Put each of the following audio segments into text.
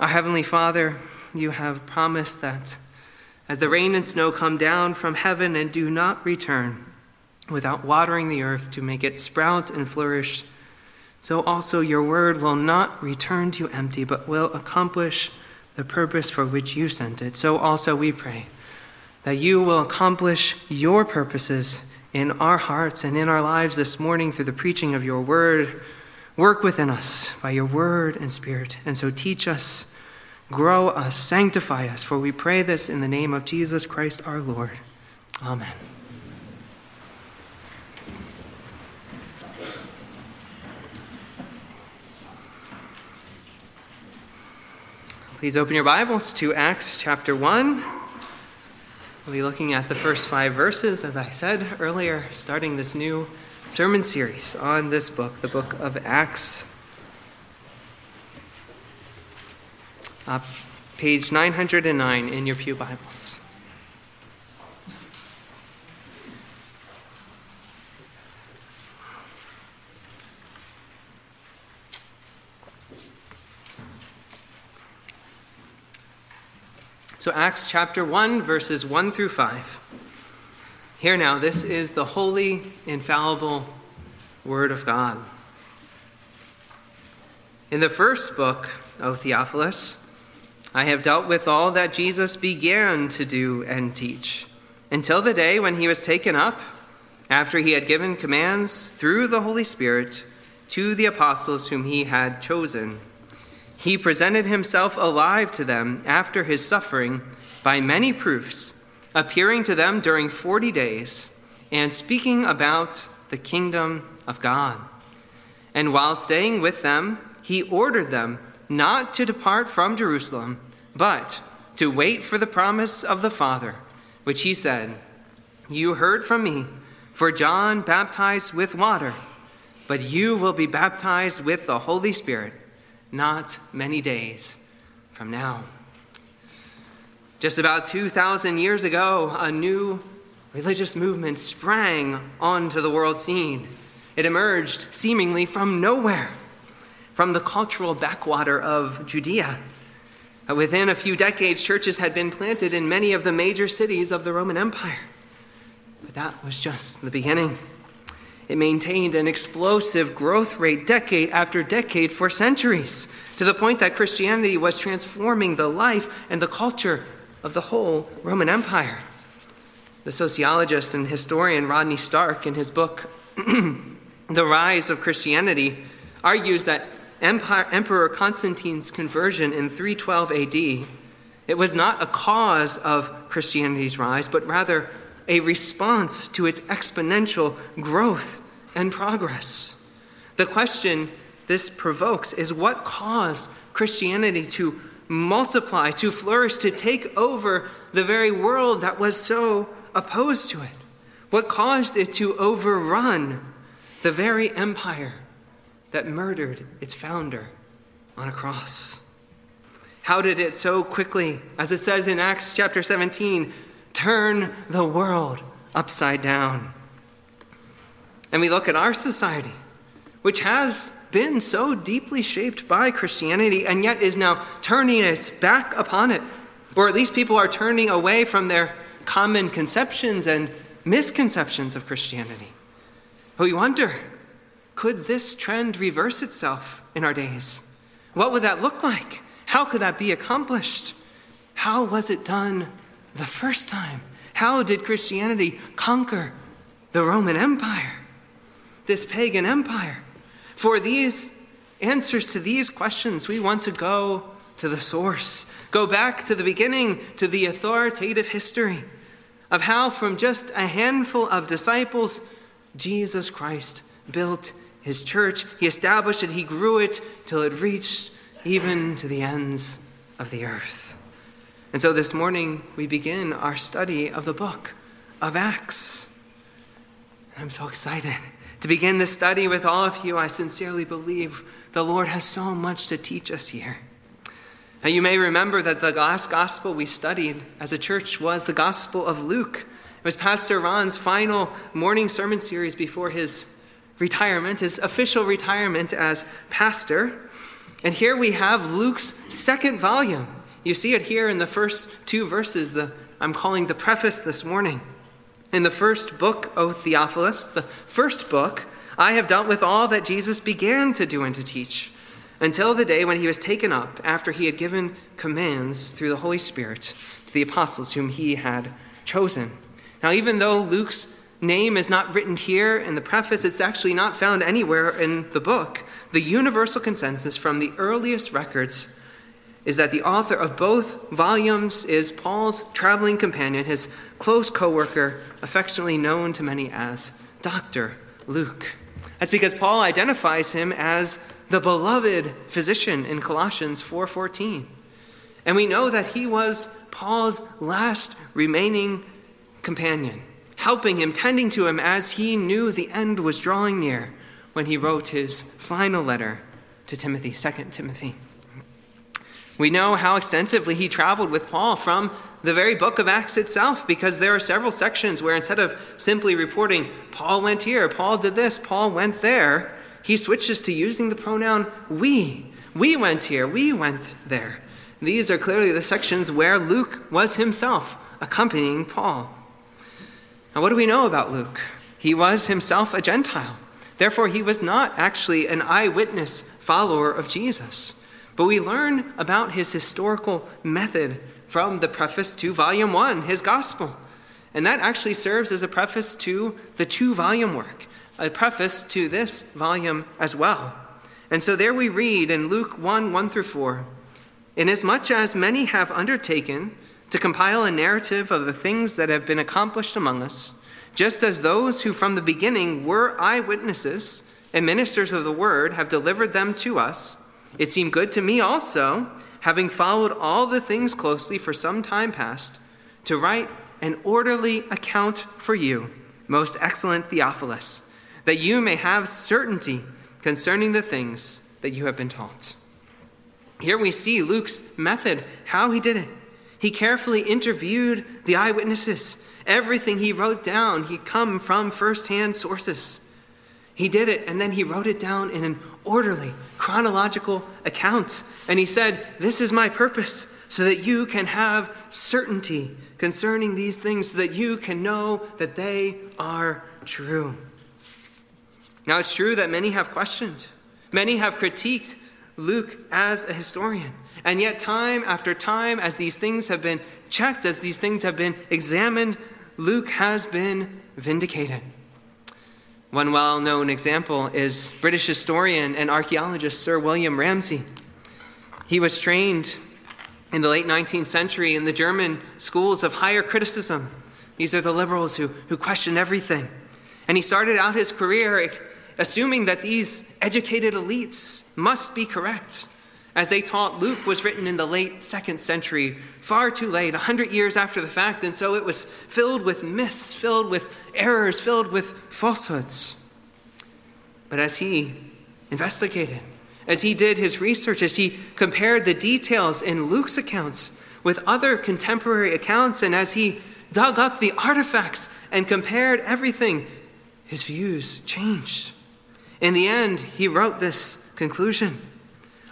Our Heavenly Father, you have promised that as the rain and snow come down from heaven and do not return without watering the earth to make it sprout and flourish, so also your word will not return to empty, but will accomplish the purpose for which you sent it. So also we pray that you will accomplish your purposes in our hearts and in our lives this morning through the preaching of your word Work within us by your word and spirit. And so teach us, grow us, sanctify us, for we pray this in the name of Jesus Christ our Lord. Amen. Please open your Bibles to Acts chapter 1. We'll be looking at the first five verses, as I said earlier, starting this new sermon series on this book, the book of Acts. Uh, page 909 in your Pew Bibles. So, Acts chapter 1, verses 1 through 5. Here now, this is the holy, infallible Word of God. In the first book, O Theophilus, I have dealt with all that Jesus began to do and teach, until the day when he was taken up, after he had given commands through the Holy Spirit to the apostles whom he had chosen. He presented himself alive to them after his suffering by many proofs appearing to them during 40 days and speaking about the kingdom of God. And while staying with them, he ordered them not to depart from Jerusalem, but to wait for the promise of the Father, which he said, You heard from me, for John baptized with water, but you will be baptized with the Holy Spirit not many days from now. Just about 2,000 years ago, a new religious movement sprang onto the world scene. It emerged seemingly from nowhere, from the cultural backwater of Judea. Within a few decades, churches had been planted in many of the major cities of the Roman Empire. But that was just the beginning. It maintained an explosive growth rate decade after decade for centuries, to the point that Christianity was transforming the life and the culture of the whole Roman Empire. The sociologist and historian Rodney Stark, in his book, The Rise of Christianity, argues that Empire, Emperor Constantine's conversion in 312 AD it was not a cause of Christianity's rise, but rather a response to its exponential growth and progress. The question this provokes is what caused Christianity to multiply, to flourish, to take over the very world that was so opposed to it? What caused it to overrun the very empire that murdered its founder on a cross? How did it so quickly, as it says in Acts chapter 17, turn the world upside down? And we look at our society, which has been so deeply shaped by Christianity and yet is now turning its back upon it. Or at least people are turning away from their common conceptions and misconceptions of Christianity. We wonder could this trend reverse itself in our days? What would that look like? How could that be accomplished? How was it done the first time? How did Christianity conquer the Roman Empire, this pagan empire? For these answers to these questions, we want to go to the source, go back to the beginning, to the authoritative history of how, from just a handful of disciples, Jesus Christ built his church. He established it, he grew it till it reached even to the ends of the earth. And so this morning, we begin our study of the book of Acts. I'm so excited to begin this study with all of you, I sincerely believe the Lord has so much to teach us here. Now, you may remember that the last gospel we studied as a church was the Gospel of Luke. It was Pastor Ron's final morning sermon series before his retirement, his official retirement as pastor. And here we have Luke's second volume. You see it here in the first two verses, the, I'm calling the preface this morning. In the first book, O Theophilus, the first book, I have dealt with all that Jesus began to do and to teach until the day when he was taken up after he had given commands through the Holy Spirit to the apostles whom he had chosen. Now, even though Luke's name is not written here in the preface, it's actually not found anywhere in the book. The universal consensus from the earliest records is that the author of both volumes is Paul's traveling companion, his close co worker, affectionately known to many as Dr. Luke. That's because Paul identifies him as the beloved physician in Colossians 4:14. And we know that he was Paul's last remaining companion, helping him, tending to him as he knew the end was drawing near when he wrote his final letter to Timothy, 2 Timothy. We know how extensively he traveled with Paul from the very book of Acts itself, because there are several sections where instead of simply reporting, Paul went here, Paul did this, Paul went there, he switches to using the pronoun we. We went here, we went there. These are clearly the sections where Luke was himself accompanying Paul. Now, what do we know about Luke? He was himself a Gentile. Therefore, he was not actually an eyewitness follower of Jesus. But we learn about his historical method from the preface to volume one, his gospel. And that actually serves as a preface to the two volume work, a preface to this volume as well. And so there we read in Luke 1 1 through 4 Inasmuch as many have undertaken to compile a narrative of the things that have been accomplished among us, just as those who from the beginning were eyewitnesses and ministers of the word have delivered them to us, it seemed good to me also, having followed all the things closely for some time past, to write an orderly account for you, most excellent Theophilus, that you may have certainty concerning the things that you have been taught. Here we see Luke's method, how he did it. He carefully interviewed the eyewitnesses. Everything he wrote down, he come from firsthand sources. He did it, and then he wrote it down in an orderly, chronological accounts. And he said, This is my purpose, so that you can have certainty concerning these things, so that you can know that they are true. Now, it's true that many have questioned, many have critiqued Luke as a historian. And yet, time after time, as these things have been checked, as these things have been examined, Luke has been vindicated. One well known example is British historian and archaeologist Sir William Ramsay. He was trained in the late 19th century in the German schools of higher criticism. These are the liberals who, who question everything. And he started out his career assuming that these educated elites must be correct as they taught Luke was written in the late second century, far too late, a hundred years after the fact, and so it was filled with myths, filled with errors, filled with falsehoods. But as he investigated, as he did his research, as he compared the details in Luke's accounts with other contemporary accounts, and as he dug up the artifacts and compared everything, his views changed. In the end, he wrote this conclusion.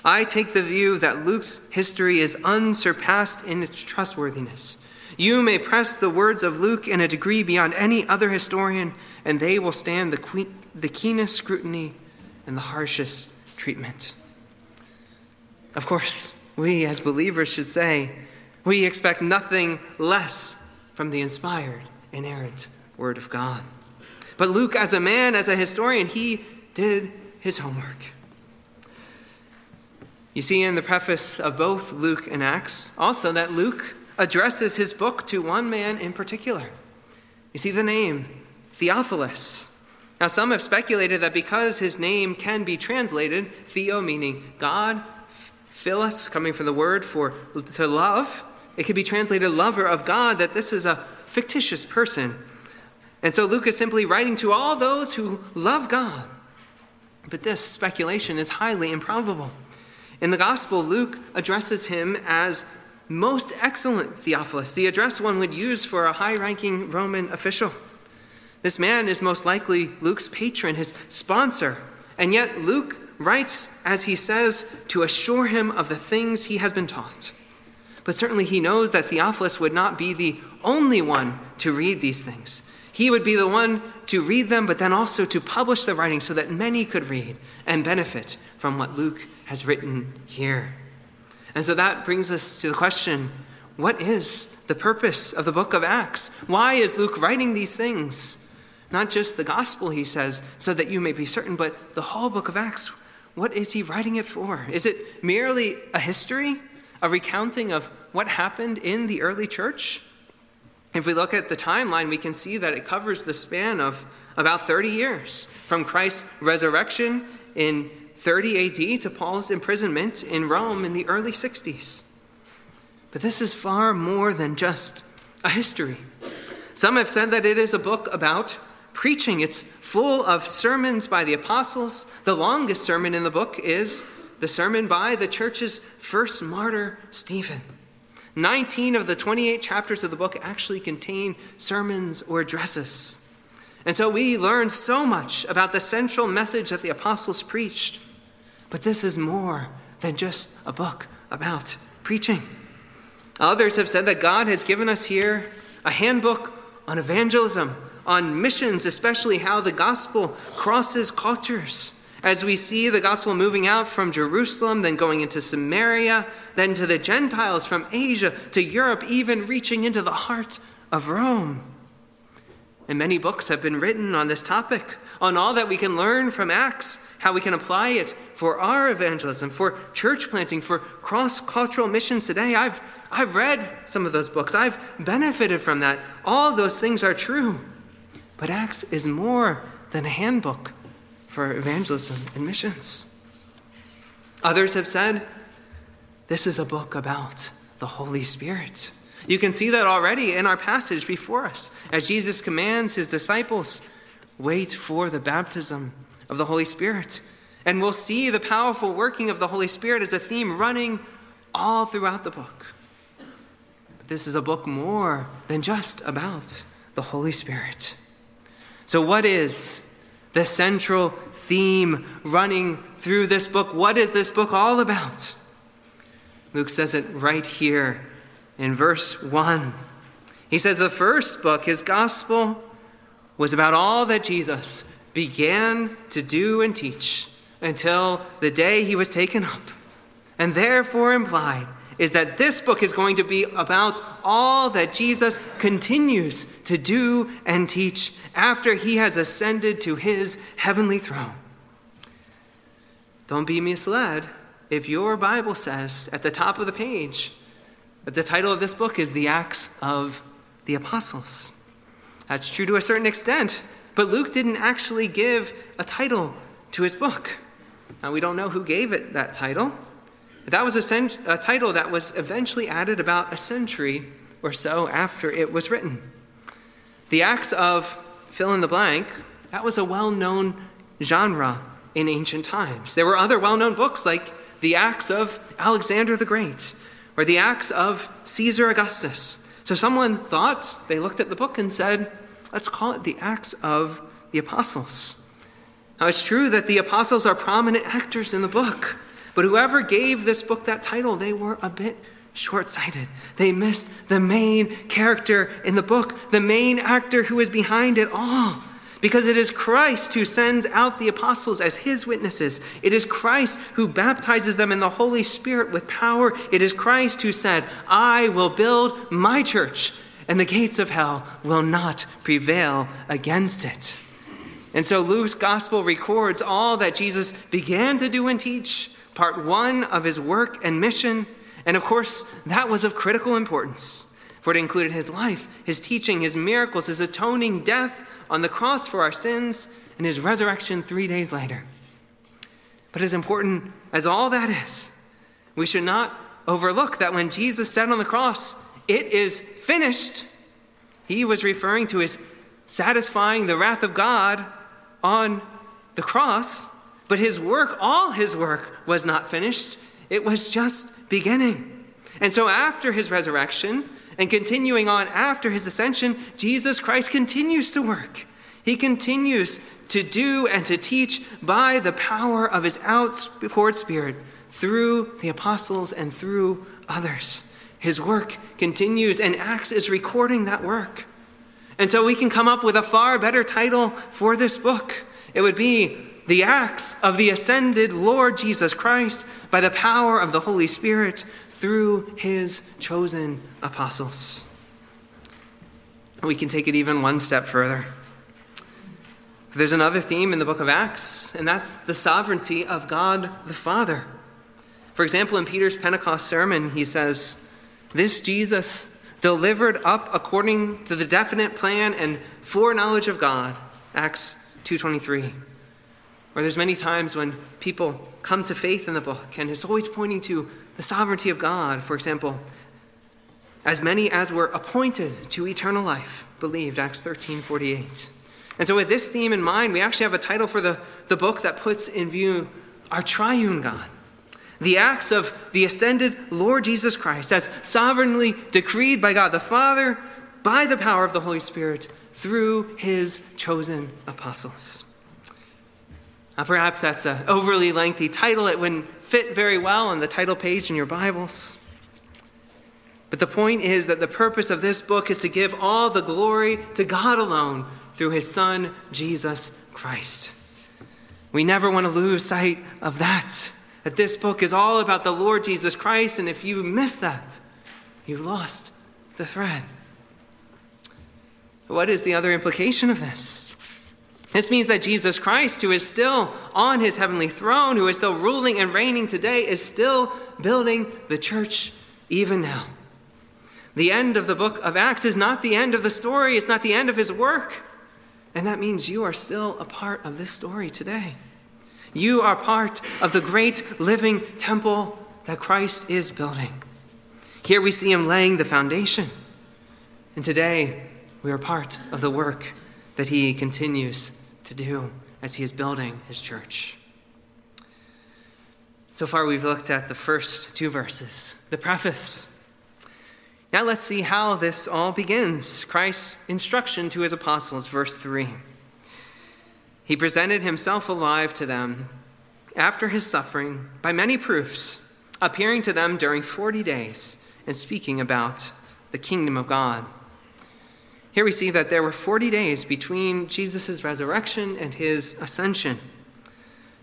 I take the view that Luke's history is unsurpassed in its trustworthiness. You may press the words of Luke in a degree beyond any other historian, and they will stand the, que- the keenest scrutiny and the harshest treatment. Of course, we as believers should say, we expect nothing less from the inspired, inerrant Word of God. But Luke, as a man, as a historian, he did his homework. You see in the preface of both Luke and Acts also that Luke addresses his book to one man in particular. You see the name, Theophilus. Now, some have speculated that because his name can be translated, Theo meaning God, Philos coming from the word for to love, it could be translated lover of God, that this is a fictitious person. And so Luke is simply writing to all those who love God. But this speculation is highly improbable. In the Gospel, Luke addresses him as most excellent Theophilus, the address one would use for a high ranking Roman official. This man is most likely Luke's patron, his sponsor, and yet Luke writes, as he says, to assure him of the things he has been taught. But certainly he knows that Theophilus would not be the only one to read these things. He would be the one to read them, but then also to publish the writing so that many could read and benefit from what Luke has written here. And so that brings us to the question what is the purpose of the book of Acts? Why is Luke writing these things? Not just the gospel, he says, so that you may be certain, but the whole book of Acts. What is he writing it for? Is it merely a history, a recounting of what happened in the early church? If we look at the timeline, we can see that it covers the span of about 30 years from Christ's resurrection in 30 AD to Paul's imprisonment in Rome in the early 60s. But this is far more than just a history. Some have said that it is a book about preaching. It's full of sermons by the apostles. The longest sermon in the book is the sermon by the church's first martyr, Stephen. 19 of the 28 chapters of the book actually contain sermons or addresses. And so we learn so much about the central message that the apostles preached. But this is more than just a book about preaching. Others have said that God has given us here a handbook on evangelism, on missions, especially how the gospel crosses cultures. As we see the gospel moving out from Jerusalem, then going into Samaria, then to the Gentiles from Asia to Europe, even reaching into the heart of Rome. And many books have been written on this topic, on all that we can learn from Acts, how we can apply it for our evangelism, for church planting, for cross cultural missions today. I've, I've read some of those books, I've benefited from that. All those things are true. But Acts is more than a handbook for evangelism and missions. Others have said this is a book about the Holy Spirit. You can see that already in our passage before us, as Jesus commands his disciples wait for the baptism of the Holy Spirit. And we'll see the powerful working of the Holy Spirit as a theme running all throughout the book. But this is a book more than just about the Holy Spirit. So, what is the central theme running through this book? What is this book all about? Luke says it right here in verse 1. He says the first book, his gospel, was about all that Jesus began to do and teach until the day he was taken up. And therefore implied is that this book is going to be about all that Jesus continues to do and teach after he has ascended to his heavenly throne. Don't be misled if your Bible says at the top of the page the title of this book is The Acts of the Apostles. That's true to a certain extent, but Luke didn't actually give a title to his book. Now, we don't know who gave it that title. That was a, cent- a title that was eventually added about a century or so after it was written. The Acts of fill in the blank, that was a well known genre in ancient times. There were other well known books like the Acts of Alexander the Great or the Acts of Caesar Augustus. So someone thought, they looked at the book and said, let's call it the Acts of the Apostles. Now, it's true that the apostles are prominent actors in the book, but whoever gave this book that title, they were a bit short sighted. They missed the main character in the book, the main actor who is behind it all. Because it is Christ who sends out the apostles as his witnesses. It is Christ who baptizes them in the Holy Spirit with power. It is Christ who said, I will build my church, and the gates of hell will not prevail against it. And so Luke's gospel records all that Jesus began to do and teach, part one of his work and mission. And of course, that was of critical importance, for it included his life, his teaching, his miracles, his atoning death on the cross for our sins, and his resurrection three days later. But as important as all that is, we should not overlook that when Jesus said on the cross, It is finished, he was referring to his satisfying the wrath of God on the cross, but his work, all his work, was not finished. It was just beginning. And so after his resurrection, and continuing on after his ascension, Jesus Christ continues to work. He continues to do and to teach by the power of his outpoured Spirit through the apostles and through others. His work continues, and Acts is recording that work. And so we can come up with a far better title for this book. It would be The Acts of the Ascended Lord Jesus Christ by the power of the Holy Spirit through his chosen apostles. We can take it even one step further. There's another theme in the book of Acts, and that's the sovereignty of God the Father. For example, in Peter's Pentecost sermon, he says, This Jesus, delivered up according to the definite plan and foreknowledge of God, Acts 2.23. Or there's many times when people come to faith in the book, and it's always pointing to the sovereignty of God. For example, as many as were appointed to eternal life believed, Acts 13.48. And so, with this theme in mind, we actually have a title for the, the book that puts in view our triune God. The acts of the ascended Lord Jesus Christ, as sovereignly decreed by God the Father by the power of the Holy Spirit through his chosen apostles. Now, perhaps that's an overly lengthy title. It wouldn't fit very well on the title page in your Bibles. But the point is that the purpose of this book is to give all the glory to God alone through his Son, Jesus Christ. We never want to lose sight of that. That this book is all about the Lord Jesus Christ, and if you miss that, you've lost the thread. What is the other implication of this? This means that Jesus Christ, who is still on his heavenly throne, who is still ruling and reigning today, is still building the church even now. The end of the book of Acts is not the end of the story, it's not the end of his work. And that means you are still a part of this story today. You are part of the great living temple that Christ is building. Here we see him laying the foundation. And today we are part of the work that he continues to do as he is building his church. So far, we've looked at the first two verses, the preface now let's see how this all begins. Christ's instruction to his apostles, verse 3. He presented himself alive to them after his suffering by many proofs, appearing to them during 40 days and speaking about the kingdom of God. Here we see that there were 40 days between Jesus' resurrection and his ascension.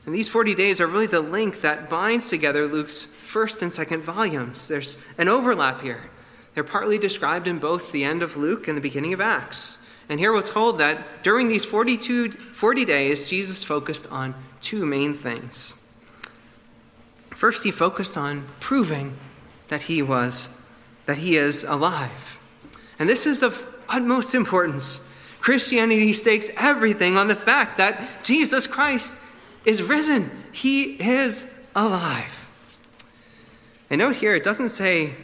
And these 40 days are really the link that binds together Luke's first and second volumes. There's an overlap here. They're partly described in both the end of Luke and the beginning of Acts. And here we're told that during these 42, 40 days, Jesus focused on two main things. First, he focused on proving that he was, that he is alive. And this is of utmost importance. Christianity stakes everything on the fact that Jesus Christ is risen. He is alive. And note here, it doesn't say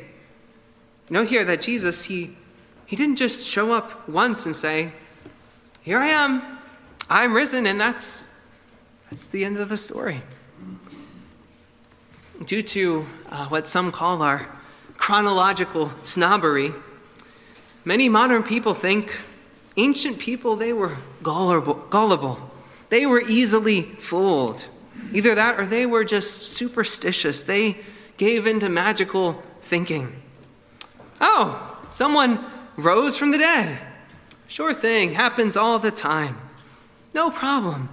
Note here that Jesus, he, he didn't just show up once and say, Here I am, I'm risen, and that's, that's the end of the story. Due to uh, what some call our chronological snobbery, many modern people think ancient people, they were gullible. gullible. They were easily fooled. Either that or they were just superstitious. They gave into magical thinking. Oh, someone rose from the dead. Sure thing, happens all the time. No problem.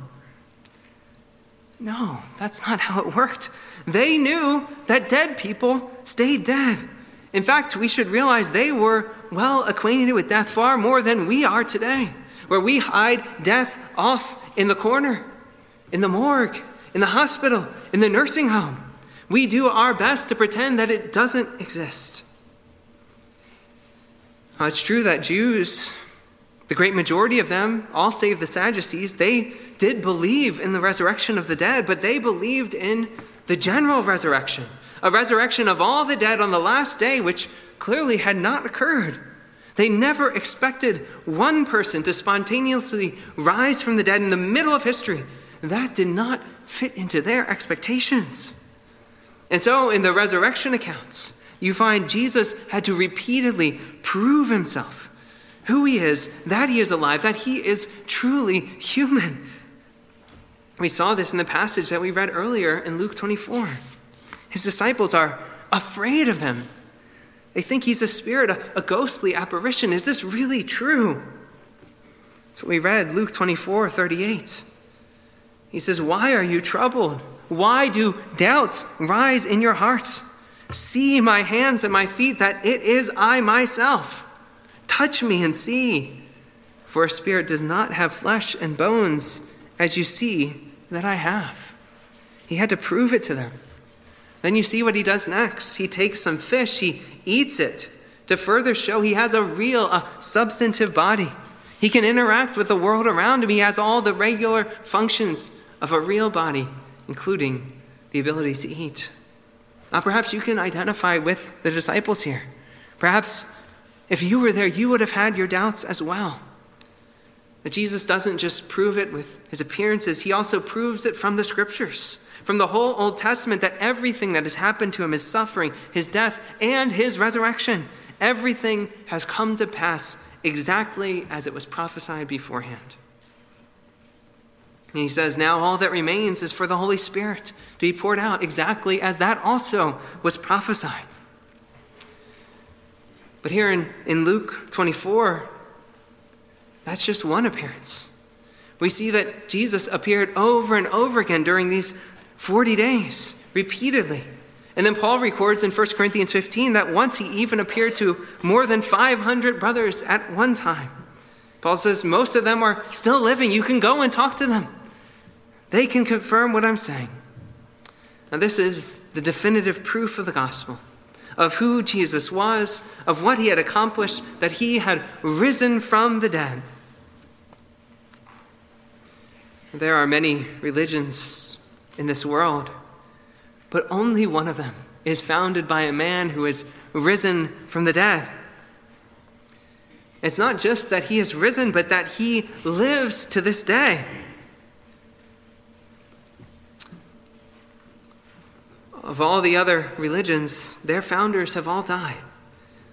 No, that's not how it worked. They knew that dead people stayed dead. In fact, we should realize they were well acquainted with death far more than we are today, where we hide death off in the corner, in the morgue, in the hospital, in the nursing home. We do our best to pretend that it doesn't exist. Uh, it's true that Jews, the great majority of them, all save the Sadducees, they did believe in the resurrection of the dead, but they believed in the general resurrection, a resurrection of all the dead on the last day, which clearly had not occurred. They never expected one person to spontaneously rise from the dead in the middle of history. That did not fit into their expectations. And so, in the resurrection accounts, you find Jesus had to repeatedly prove himself who he is, that he is alive, that he is truly human. We saw this in the passage that we read earlier in Luke 24. His disciples are afraid of him. They think he's a spirit, a, a ghostly apparition. Is this really true? So we read Luke 24 38. He says, Why are you troubled? Why do doubts rise in your hearts? See my hands and my feet, that it is I myself. Touch me and see. For a spirit does not have flesh and bones, as you see that I have. He had to prove it to them. Then you see what he does next. He takes some fish, he eats it to further show he has a real, a substantive body. He can interact with the world around him. He has all the regular functions of a real body, including the ability to eat. Now, perhaps you can identify with the disciples here. Perhaps if you were there, you would have had your doubts as well. But Jesus doesn't just prove it with his appearances, he also proves it from the scriptures, from the whole Old Testament, that everything that has happened to him, his suffering, his death, and his resurrection, everything has come to pass exactly as it was prophesied beforehand. And he says, Now all that remains is for the Holy Spirit to be poured out, exactly as that also was prophesied. But here in, in Luke 24, that's just one appearance. We see that Jesus appeared over and over again during these 40 days, repeatedly. And then Paul records in 1 Corinthians 15 that once he even appeared to more than 500 brothers at one time. Paul says most of them are still living. You can go and talk to them, they can confirm what I'm saying. Now, this is the definitive proof of the gospel of who Jesus was, of what he had accomplished, that he had risen from the dead. There are many religions in this world, but only one of them is founded by a man who has risen from the dead. It's not just that he has risen, but that he lives to this day. Of all the other religions, their founders have all died.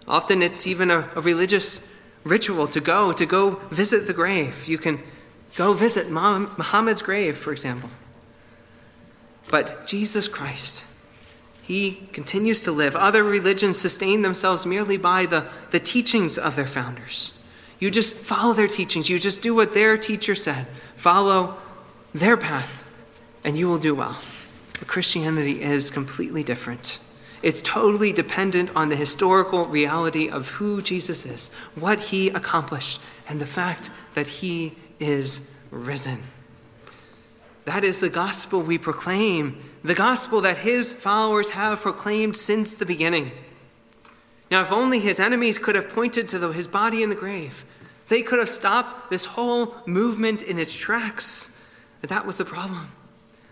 Often it's even a, a religious ritual to go, to go visit the grave. You can Go visit Muhammad's grave, for example. But Jesus Christ, he continues to live. Other religions sustain themselves merely by the, the teachings of their founders. You just follow their teachings, you just do what their teacher said, follow their path, and you will do well. But Christianity is completely different. It's totally dependent on the historical reality of who Jesus is, what he accomplished, and the fact that he is risen. That is the gospel we proclaim, the gospel that his followers have proclaimed since the beginning. Now, if only his enemies could have pointed to the, his body in the grave, they could have stopped this whole movement in its tracks. But that was the problem.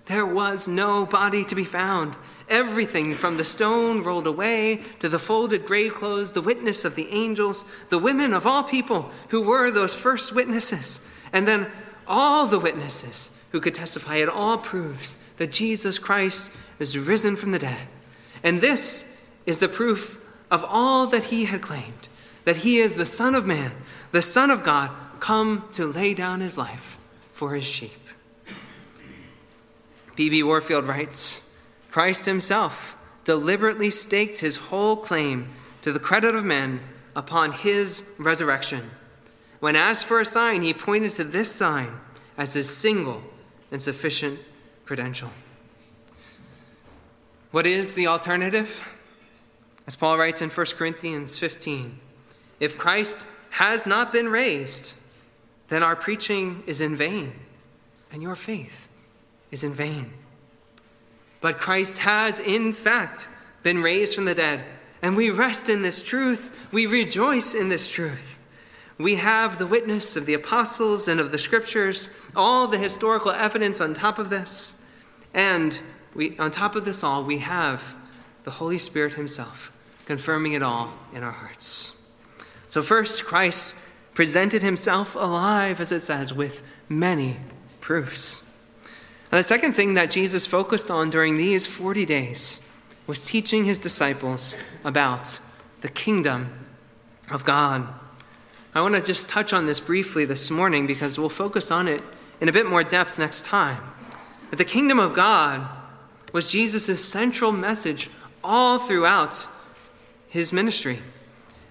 There was no body to be found. Everything from the stone rolled away to the folded grave clothes, the witness of the angels, the women of all people who were those first witnesses, and then all the witnesses who could testify. It all proves that Jesus Christ is risen from the dead. And this is the proof of all that he had claimed that he is the Son of Man, the Son of God, come to lay down his life for his sheep. B.B. Warfield writes Christ himself deliberately staked his whole claim to the credit of men upon his resurrection when asked for a sign, he pointed to this sign as his single and sufficient credential. What is the alternative? As Paul writes in 1 Corinthians 15 If Christ has not been raised, then our preaching is in vain, and your faith is in vain. But Christ has, in fact, been raised from the dead, and we rest in this truth. We rejoice in this truth. We have the witness of the apostles and of the scriptures, all the historical evidence on top of this. And we, on top of this all, we have the Holy Spirit Himself confirming it all in our hearts. So, first, Christ presented Himself alive, as it says, with many proofs. And the second thing that Jesus focused on during these 40 days was teaching His disciples about the kingdom of God. I want to just touch on this briefly this morning because we'll focus on it in a bit more depth next time. But the kingdom of God was Jesus' central message all throughout his ministry.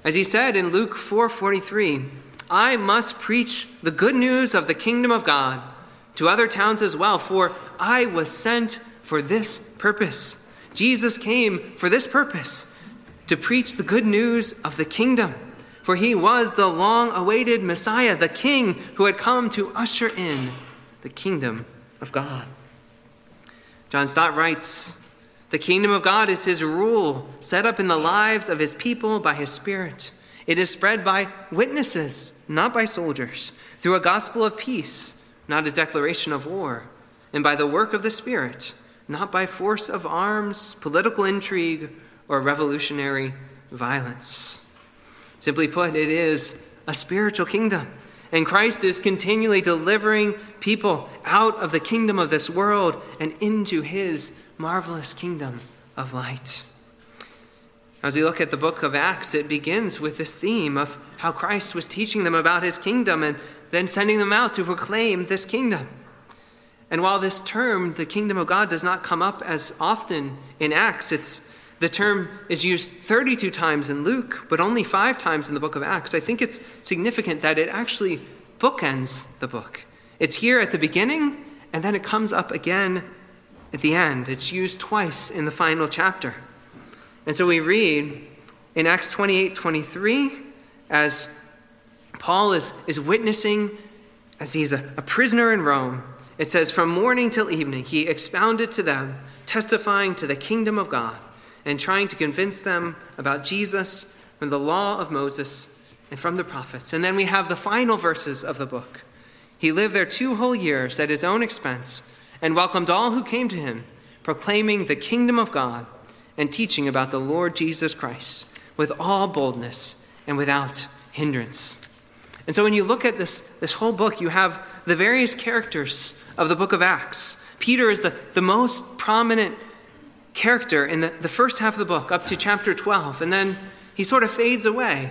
As he said in Luke 4:43, I must preach the good news of the kingdom of God to other towns as well, for I was sent for this purpose. Jesus came for this purpose to preach the good news of the kingdom, for he was the long awaited Messiah, the King who had come to usher in the kingdom of God. John Stott writes The kingdom of God is his rule, set up in the lives of his people by his Spirit. It is spread by witnesses, not by soldiers, through a gospel of peace not a declaration of war, and by the work of the Spirit, not by force of arms, political intrigue, or revolutionary violence. Simply put, it is a spiritual kingdom. And Christ is continually delivering people out of the kingdom of this world and into his marvelous kingdom of light. As we look at the book of Acts, it begins with this theme of how Christ was teaching them about his kingdom and then sending them out to proclaim this kingdom. And while this term, the kingdom of God, does not come up as often in Acts, it's the term is used 32 times in Luke, but only five times in the book of Acts. I think it's significant that it actually bookends the book. It's here at the beginning, and then it comes up again at the end. It's used twice in the final chapter. And so we read in Acts 28 23, as Paul is, is witnessing as he's a, a prisoner in Rome. It says, From morning till evening, he expounded to them, testifying to the kingdom of God and trying to convince them about Jesus from the law of Moses and from the prophets. And then we have the final verses of the book. He lived there two whole years at his own expense and welcomed all who came to him, proclaiming the kingdom of God and teaching about the Lord Jesus Christ with all boldness and without hindrance. And so when you look at this, this whole book, you have the various characters of the book of Acts. Peter is the, the most prominent character in the, the first half of the book, up to chapter 12. And then he sort of fades away.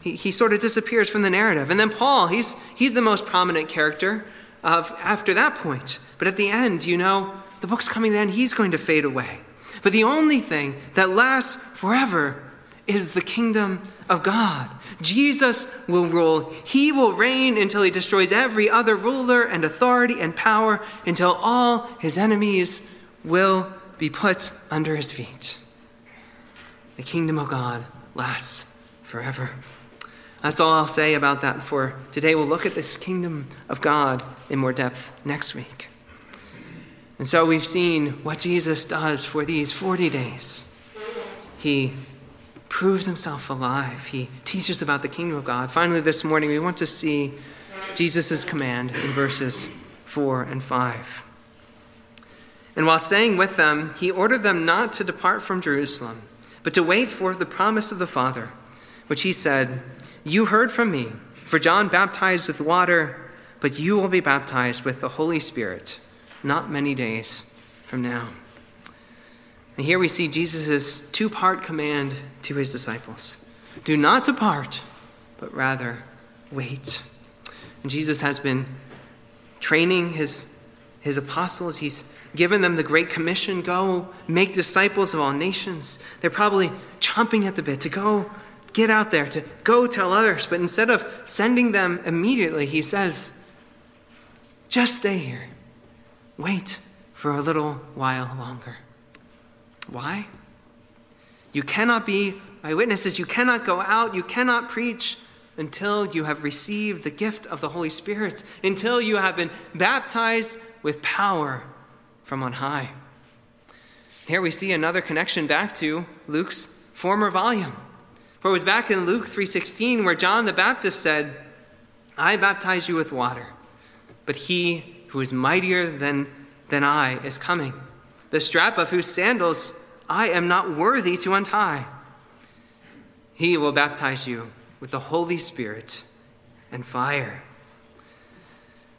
He, he sort of disappears from the narrative. And then Paul, he's, he's the most prominent character of after that point. But at the end, you know, the book's coming then, he's going to fade away. But the only thing that lasts forever is the kingdom of God. Jesus will rule. He will reign until he destroys every other ruler and authority and power, until all his enemies will be put under his feet. The kingdom of God lasts forever. That's all I'll say about that for today. We'll look at this kingdom of God in more depth next week. And so we've seen what Jesus does for these 40 days. He proves himself alive. He teaches about the kingdom of God. Finally, this morning, we want to see Jesus' command in verses 4 and 5. And while staying with them, he ordered them not to depart from Jerusalem, but to wait for the promise of the Father, which he said, You heard from me, for John baptized with water, but you will be baptized with the Holy Spirit not many days from now. And here we see Jesus' two part command to his disciples do not depart, but rather wait. And Jesus has been training his, his apostles. He's given them the Great Commission go make disciples of all nations. They're probably chomping at the bit to go get out there, to go tell others. But instead of sending them immediately, he says, just stay here. Wait for a little while longer. Why? You cannot be my witnesses. You cannot go out. You cannot preach until you have received the gift of the Holy Spirit, until you have been baptized with power from on high. Here we see another connection back to Luke's former volume. For it was back in Luke 3:16 where John the Baptist said, "I baptize you with water, but he who is mightier than, than I is coming." the strap of whose sandals I am not worthy to untie. He will baptize you with the Holy Spirit and fire.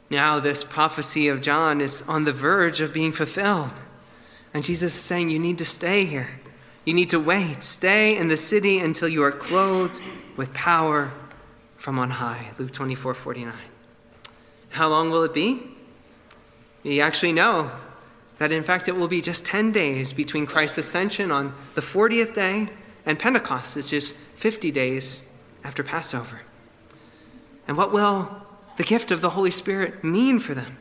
Now, this prophecy of John is on the verge of being fulfilled. And Jesus is saying, You need to stay here. You need to wait. Stay in the city until you are clothed with power from on high. Luke 24 49. How long will it be? We actually know that in fact it will be just 10 days between Christ's ascension on the 40th day and Pentecost is just 50 days after Passover. And what will the gift of the Holy Spirit mean for them?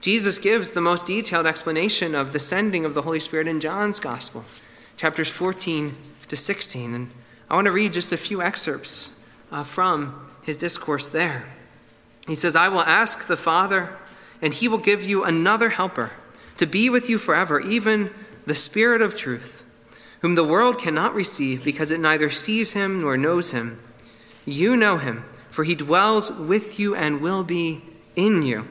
Jesus gives the most detailed explanation of the sending of the Holy Spirit in John's Gospel, chapters 14 to 16. And I want to read just a few excerpts uh, from his discourse there. He says, I will ask the Father, and he will give you another helper to be with you forever, even the Spirit of truth, whom the world cannot receive because it neither sees him nor knows him. You know him, for he dwells with you and will be in you.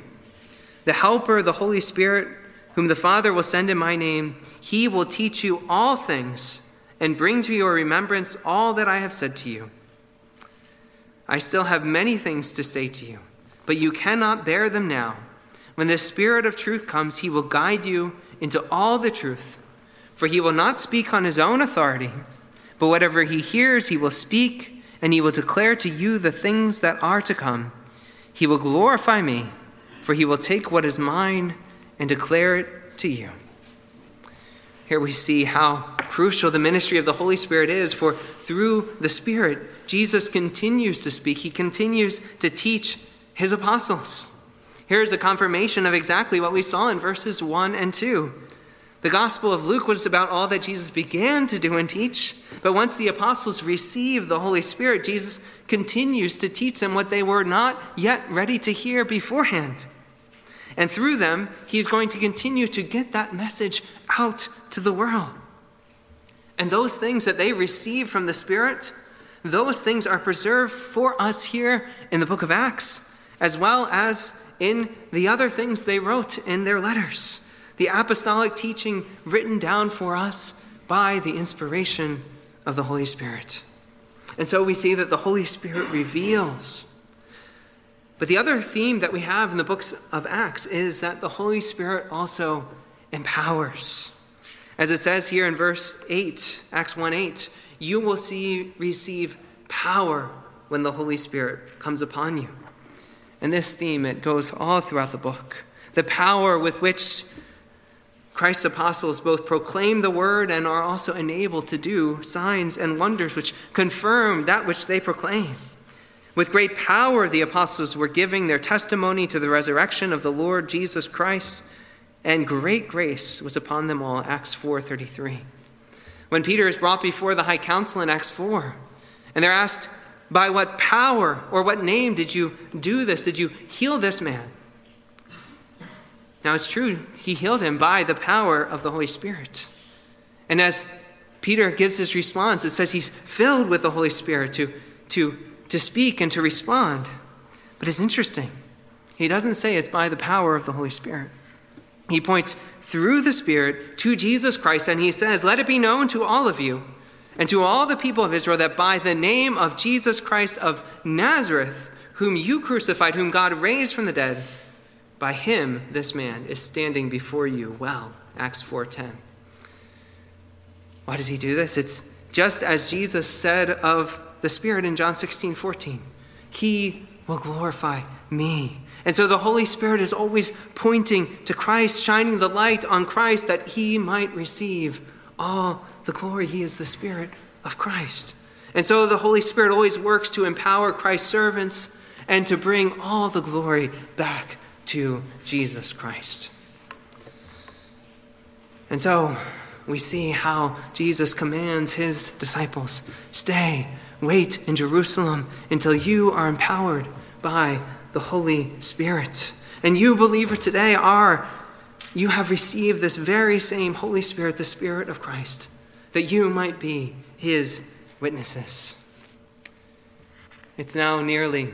The Helper, the Holy Spirit, whom the Father will send in my name, he will teach you all things and bring to your remembrance all that I have said to you. I still have many things to say to you, but you cannot bear them now. When the Spirit of truth comes, he will guide you into all the truth. For he will not speak on his own authority, but whatever he hears, he will speak, and he will declare to you the things that are to come. He will glorify me, for he will take what is mine and declare it to you. Here we see how crucial the ministry of the Holy Spirit is, for through the Spirit, Jesus continues to speak, he continues to teach his apostles. Here is a confirmation of exactly what we saw in verses 1 and 2. The Gospel of Luke was about all that Jesus began to do and teach, but once the apostles received the Holy Spirit, Jesus continues to teach them what they were not yet ready to hear beforehand. And through them, he's going to continue to get that message out to the world. And those things that they receive from the Spirit, those things are preserved for us here in the book of Acts, as well as in the other things they wrote in their letters, the apostolic teaching written down for us by the inspiration of the Holy Spirit. And so we see that the Holy Spirit reveals. But the other theme that we have in the books of Acts is that the Holy Spirit also empowers. As it says here in verse 8, Acts 1 8, you will see receive power when the Holy Spirit comes upon you. And this theme, it goes all throughout the book. The power with which Christ's apostles both proclaim the word and are also enabled to do signs and wonders which confirm that which they proclaim. With great power, the apostles were giving their testimony to the resurrection of the Lord Jesus Christ, and great grace was upon them all. Acts 4:33. When Peter is brought before the high council in Acts 4, and they're asked, by what power or what name did you do this? Did you heal this man? Now it's true, he healed him by the power of the Holy Spirit. And as Peter gives his response, it says he's filled with the Holy Spirit to, to, to speak and to respond. But it's interesting. He doesn't say it's by the power of the Holy Spirit. He points through the Spirit to Jesus Christ and he says, Let it be known to all of you and to all the people of Israel that by the name of Jesus Christ of Nazareth, whom you crucified, whom God raised from the dead, by him this man is standing before you well. Acts 4:10. Why does he do this? It's just as Jesus said of the Spirit in John 16, 14. He will glorify me. And so the Holy Spirit is always pointing to Christ, shining the light on Christ that he might receive all the glory. He is the Spirit of Christ. And so the Holy Spirit always works to empower Christ's servants and to bring all the glory back to Jesus Christ. And so we see how Jesus commands his disciples stay, wait in Jerusalem until you are empowered by the Holy Spirit. And you, believer, today are, you have received this very same Holy Spirit, the Spirit of Christ that you might be his witnesses. It's now nearly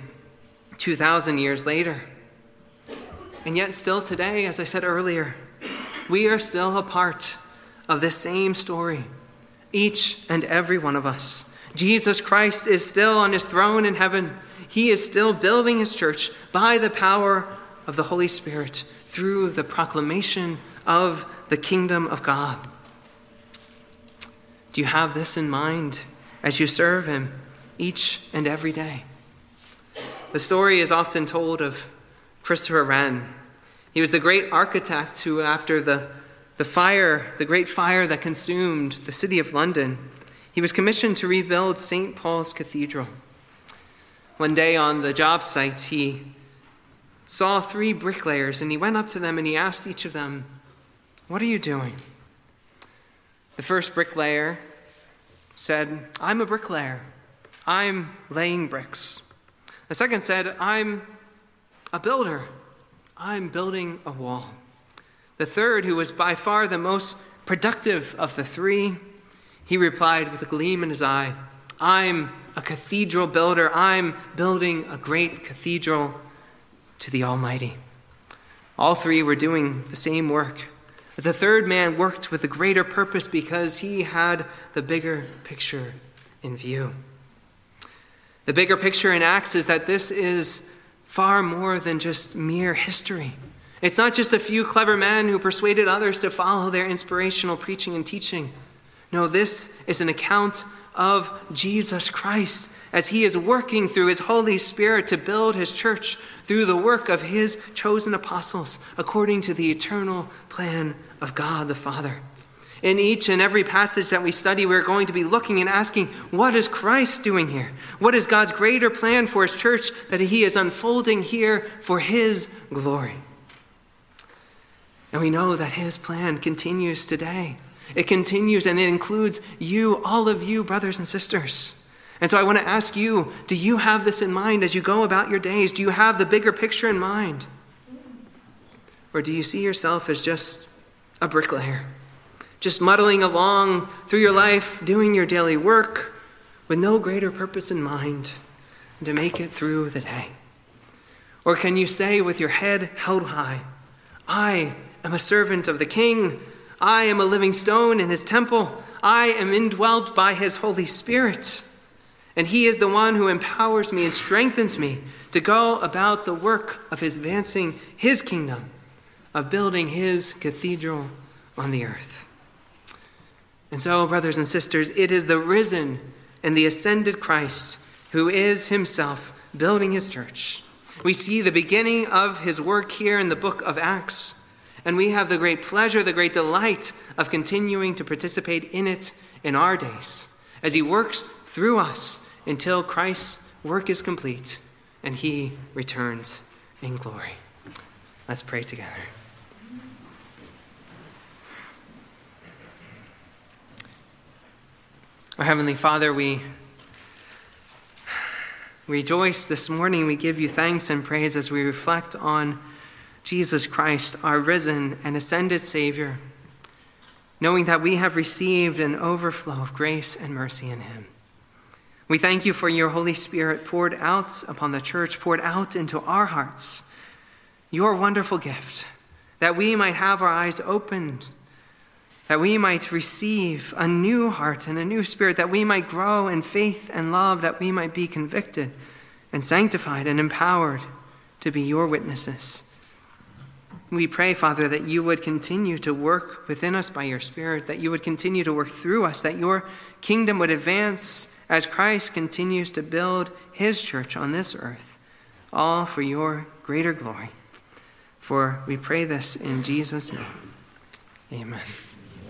2,000 years later. And yet, still today, as I said earlier, we are still a part of this same story, each and every one of us. Jesus Christ is still on his throne in heaven. He is still building his church by the power of the Holy Spirit through the proclamation of the kingdom of God. Do you have this in mind as you serve Him each and every day? The story is often told of Christopher Wren. He was the great architect who, after the, the fire, the great fire that consumed the city of London, he was commissioned to rebuild St. Paul's Cathedral. One day on the job site, he saw three bricklayers and he went up to them and he asked each of them, What are you doing? The first bricklayer said, I'm a bricklayer. I'm laying bricks. The second said, I'm a builder. I'm building a wall. The third, who was by far the most productive of the three, he replied with a gleam in his eye, I'm a cathedral builder. I'm building a great cathedral to the Almighty. All three were doing the same work. But the third man worked with a greater purpose because he had the bigger picture in view. The bigger picture in Acts is that this is far more than just mere history. It's not just a few clever men who persuaded others to follow their inspirational preaching and teaching. No, this is an account of Jesus Christ as he is working through his Holy Spirit to build his church through the work of his chosen apostles, according to the eternal plan of God the Father. In each and every passage that we study, we're going to be looking and asking, what is Christ doing here? What is God's greater plan for his church that he is unfolding here for his glory? And we know that his plan continues today. It continues and it includes you, all of you, brothers and sisters. And so I want to ask you do you have this in mind as you go about your days? Do you have the bigger picture in mind? Or do you see yourself as just a bricklayer, just muddling along through your life, doing your daily work with no greater purpose in mind than to make it through the day? Or can you say with your head held high, I am a servant of the King, I am a living stone in his temple, I am indwelt by his Holy Spirit? And He is the one who empowers me and strengthens me to go about the work of advancing His kingdom, of building His cathedral on the earth. And so, brothers and sisters, it is the risen and the ascended Christ who is Himself building His church. We see the beginning of His work here in the book of Acts, and we have the great pleasure, the great delight of continuing to participate in it in our days as He works through us until Christ's work is complete and he returns in glory. Let's pray together. Our Heavenly Father, we rejoice this morning. We give you thanks and praise as we reflect on Jesus Christ, our risen and ascended Savior, knowing that we have received an overflow of grace and mercy in him. We thank you for your Holy Spirit poured out upon the church, poured out into our hearts, your wonderful gift, that we might have our eyes opened, that we might receive a new heart and a new spirit, that we might grow in faith and love, that we might be convicted and sanctified and empowered to be your witnesses. We pray, Father, that you would continue to work within us by your Spirit, that you would continue to work through us, that your kingdom would advance as Christ continues to build his church on this earth, all for your greater glory. For we pray this in Jesus' name. Amen.